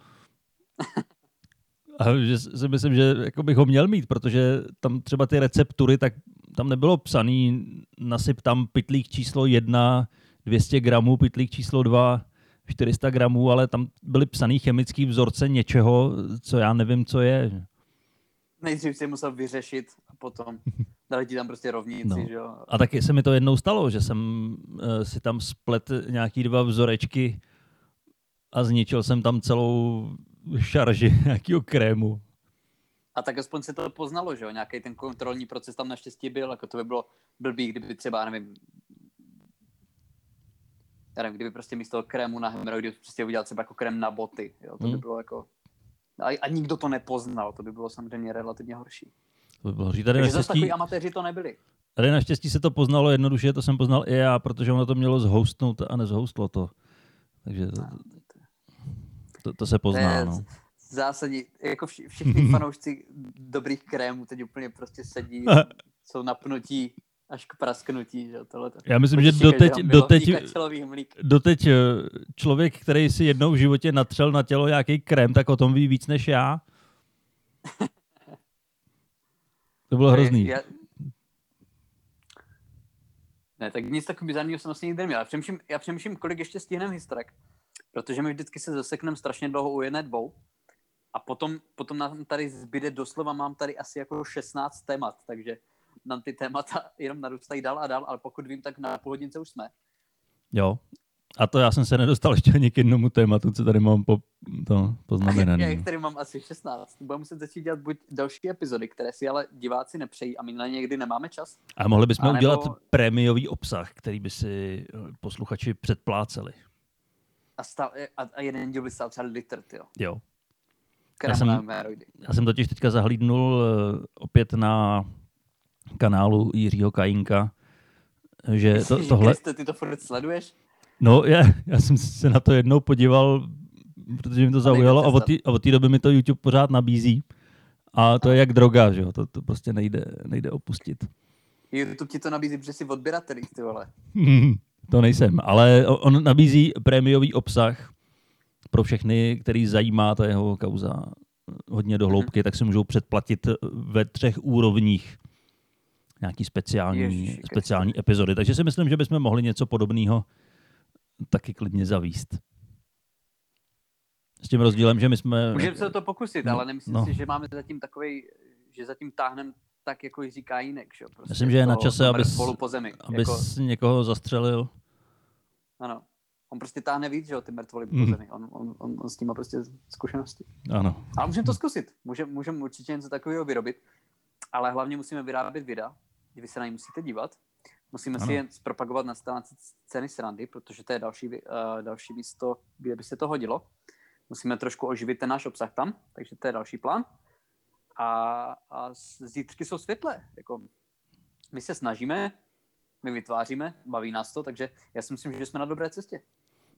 A že si myslím, že jako bych ho měl mít, protože tam třeba ty receptury, tak tam nebylo psaný, nasyp tam pytlík číslo jedna, 200 gramů, pytlík číslo dva, 400 gramů, ale tam byly psaný chemický vzorce něčeho, co já nevím, co je. Nejdřív si musel vyřešit a potom *laughs* dali ti tam prostě rovnici, no. že jo. A taky se mi to jednou stalo, že jsem uh, si tam splet nějaký dva vzorečky a zničil jsem tam celou šarži *laughs* nějakého krému. A tak aspoň se to poznalo, že jo, nějaký ten kontrolní proces tam naštěstí byl, jako to by bylo blbý, kdyby třeba, nevím, já nevím, kdyby prostě místo krému na hemoroidy prostě udělal třeba jako krém na boty, jo, to by hmm. bylo jako, a, a nikdo to nepoznal, to by bylo samozřejmě relativně horší. To by bylo horší. Tady naštěstí... zase takový amatéři to nebyli. Tady naštěstí se to poznalo jednoduše, to jsem poznal i já, protože ono to mělo zhostnout a nezhostlo to. Takže to, to, to se pozná. no. Zásadní, jako vši, všichni *laughs* fanoušci dobrých krémů teď úplně prostě sedí, *laughs* jsou napnutí až k prasknutí. Že? Tohleto. Já myslím, že doteď, doteď, doteď eh, člověk, který si jednou v životě natřel na tělo nějaký krém, tak o tom ví víc než já. *laughs* To bylo hrozný. Já... Ne, tak nic takového bizarního jsem vlastně nikdy neměl. Já přemýšlím, já přemýšlím, kolik ještě stihneme historek. Protože my vždycky se zasekneme strašně dlouho u jedné dvou. A potom, potom nám tady zbyde doslova, mám tady asi jako 16 témat, takže nám ty témata jenom narůstají dál a dál, ale pokud vím, tak na půl hodince už jsme. Jo, a to já jsem se nedostal ještě ani k jednomu tématu, co tady mám po, to poznamenané. *laughs* Já tady mám asi 16. Budeme muset začít dělat buď další epizody, které si ale diváci nepřejí a my na někdy nemáme čas. A mohli bychom a nebo... udělat prémiový obsah, který by si posluchači předpláceli. A, stav, a, a jeden díl by stál třeba litr, jo. Jo. Já jsem, já jsem totiž teďka zahlídnul uh, opět na kanálu Jiřího Kajínka, že to, tohle... Ty to furt sleduješ? No, já, já jsem se na to jednou podíval, protože mi to zaujalo a od, tý, a od té doby mi to YouTube pořád nabízí. A to je jak droga, že jo, to, to prostě nejde, nejde opustit. YouTube ti to nabízí, protože jsi odběratelý, ty vole. *laughs* to nejsem, ale on nabízí prémiový obsah pro všechny, který zajímá ta jeho kauza hodně do hloubky, mm-hmm. tak si můžou předplatit ve třech úrovních nějaký speciální, Ježiši, speciální epizody. Takže si myslím, že bychom mohli něco podobného taky klidně zavíst. S tím rozdílem, že my jsme... Můžeme se to pokusit, no, ale nemyslím no. si, že máme zatím takový, že zatím táhneme tak, jako říká jinek. Že? Prostě Myslím, že je na čase, abys, po zemi. abys jako... někoho zastřelil. Ano. On prostě táhne víc, že jo, ty mrtvoly mm. po zemi. On, on, on, on, s tím má prostě zkušenosti. Ano. Ale můžeme to zkusit. Můžeme můžem určitě něco takového vyrobit. Ale hlavně musíme vyrábět videa, kdy vy se na ně musíte dívat. Musíme ano. si je zpropagovat na stránce ceny srandy, protože to je další, uh, další místo, kde by se to hodilo. Musíme trošku oživit ten náš obsah tam, takže to je další plán. A, a zítřky jsou světlé. Jako, my se snažíme, my vytváříme, baví nás to, takže já si myslím, že jsme na dobré cestě.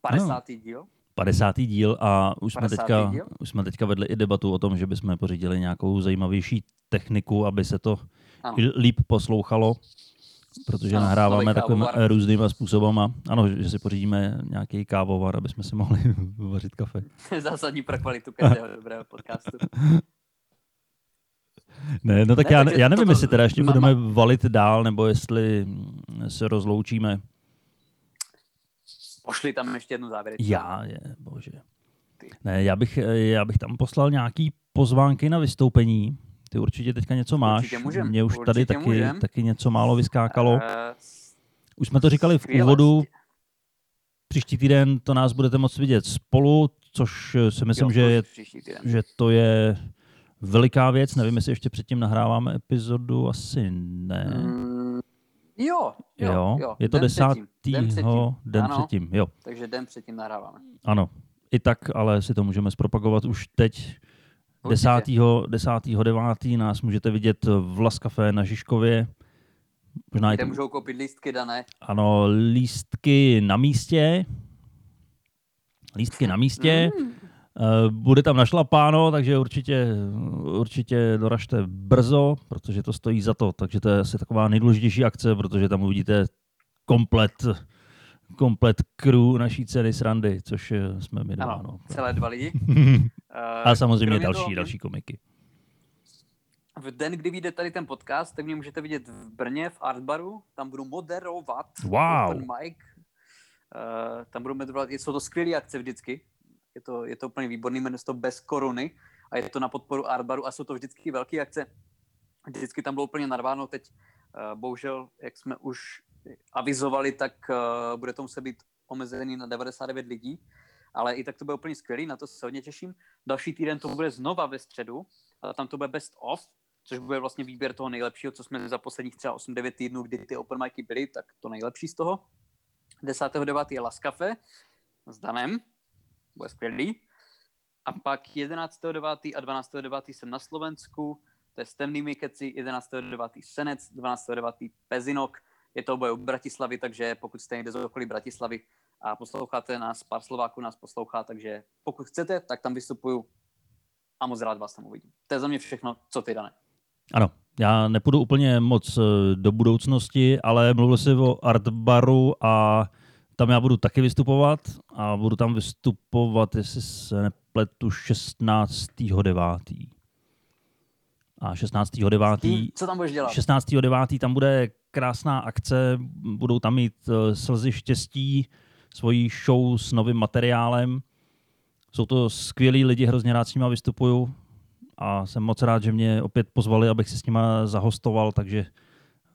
50. No. díl. 50. díl a už jsme, teďka, díl? už jsme teďka vedli i debatu o tom, že bychom pořídili nějakou zajímavější techniku, aby se to ano. líp poslouchalo protože ano, nahráváme takovým různýma způsobama. Ano, že si pořídíme nějaký kávovar, aby jsme si mohli *laughs* vařit kafe. *laughs* Zásadní pro kvalitu každého dobrého podcastu. *laughs* Ne, no tak ne, já, já nevím, jestli teda ještě mama... budeme valit dál, nebo jestli se rozloučíme. Pošli tam ještě jednu závěrečnou. Já, je, bože. Ne, já bych, já bych tam poslal nějaký pozvánky na vystoupení. Ty určitě teďka něco máš. Určitě můžem. Mně už určitě tady taky, můžem. taky něco málo vyskákalo. Uh, už jsme to říkali v úvodu. Příští týden to nás budete moct vidět spolu, což si myslím, jo, že, je, že to je veliká věc. Nevím, jestli ještě předtím nahráváme epizodu, asi ne. Mm, jo, jo, jo, jo. Je to desátýho, den předtím. Den ano, předtím, jo. Takže den předtím nahráváme. Ano, i tak, ale si to můžeme zpropagovat už teď. 10. 10. 9. nás můžete vidět v Las Café na Žižkově. Možná Kde můžou koupit lístky, dané? Ano, lístky na místě. Lístky na místě. Mm. Bude tam našlapáno, takže určitě, určitě doražte brzo, protože to stojí za to. Takže to je asi taková nejdůležitější akce, protože tam uvidíte komplet komplet crew naší ceny srandy, což jsme my dva. Ano, no. celé dva lidi. *laughs* A samozřejmě další, toho, další komiky. V den, kdy vyjde tady ten podcast, tak mě můžete vidět v Brně v Artbaru, tam budu moderovat wow. open mic. Uh, tam budu moderovat, jsou to skvělé akce vždycky, je to, je to úplně výborný, jmenuje se to Bez koruny a je to na podporu Artbaru a jsou to vždycky velké akce. Vždycky tam bylo úplně narváno, teď uh, bohužel, jak jsme už avizovali, tak uh, bude to muset být omezený na 99 lidí, ale i tak to bude úplně skvělý, na to se hodně těším. Další týden to bude znova ve středu, a tam to bude best of, což bude vlastně výběr toho nejlepšího, co jsme za posledních třeba 8-9 týdnů, kdy ty open micy byly, tak to nejlepší z toho. 10.9. je Laskafe s Danem, bude skvělý. A pak 11.9. a 12.9. jsem na Slovensku, to je s temnými keci, 11.9. Senec, 12.9. Pezinok, je to oboje u Bratislavy, takže pokud jste někde z okolí Bratislavy a posloucháte nás, pár Slováků nás poslouchá, takže pokud chcete, tak tam vystupuju a moc rád vás tam uvidím. To je za mě všechno, co ty, Dane. Ano, já nepůjdu úplně moc eh, do budoucnosti, ale mluvil jsi o Artbaru a tam já budu taky vystupovat a budu tam vystupovat, jestli se nepletu, 16.9. A 16.9. Co tam budeš dělat? 16.9. tam bude krásná akce, budou tam mít eh, slzy štěstí, svoji show s novým materiálem. Jsou to skvělí lidi, hrozně rád s nimi vystupuju a jsem moc rád, že mě opět pozvali, abych si s nima zahostoval, takže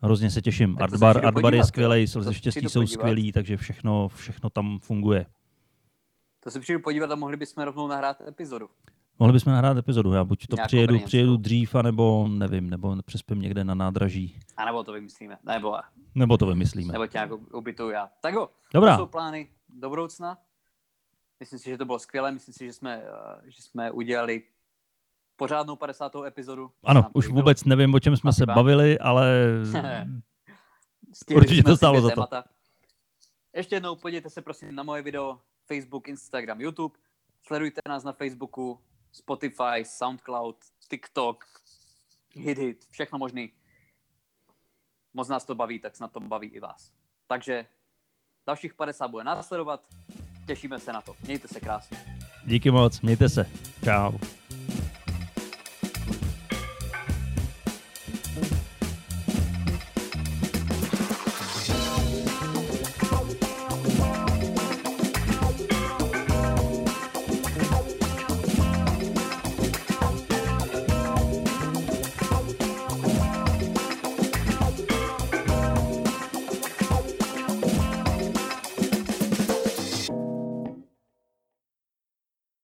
hrozně se těším. Artbar, Artbar je skvělý, slzy štěstí jsou skvělí, takže všechno, všechno tam funguje. To se přijdu podívat a mohli bychom rovnou nahrát epizodu. Mohli bychom nahrát epizodu, já buď to přijedu, přijedu dřív, anebo nevím, nebo přespím někde na nádraží. A nebo to vymyslíme, nebo... Nebo to vymyslíme. Nebo tě nějak ubytuju já. Tak jo, Dobrá. to jsou plány do budoucna. Myslím si, že to bylo skvělé, myslím si, že jsme, eh, že jsme udělali pořádnou 50. epizodu. Ano, už vůbec nevím, o čem jsme se bavili, ale *laughs* určitě to stálo za to. Ještě jednou podívejte se prosím na moje video, Facebook, Instagram, YouTube. Sledujte nás na Facebooku, Spotify, Soundcloud, TikTok, Hit, všechno možný. Moc nás to baví, tak snad to baví i vás. Takže dalších 50 bude následovat. Těšíme se na to. Mějte se krásně. Díky moc, mějte se. Čau.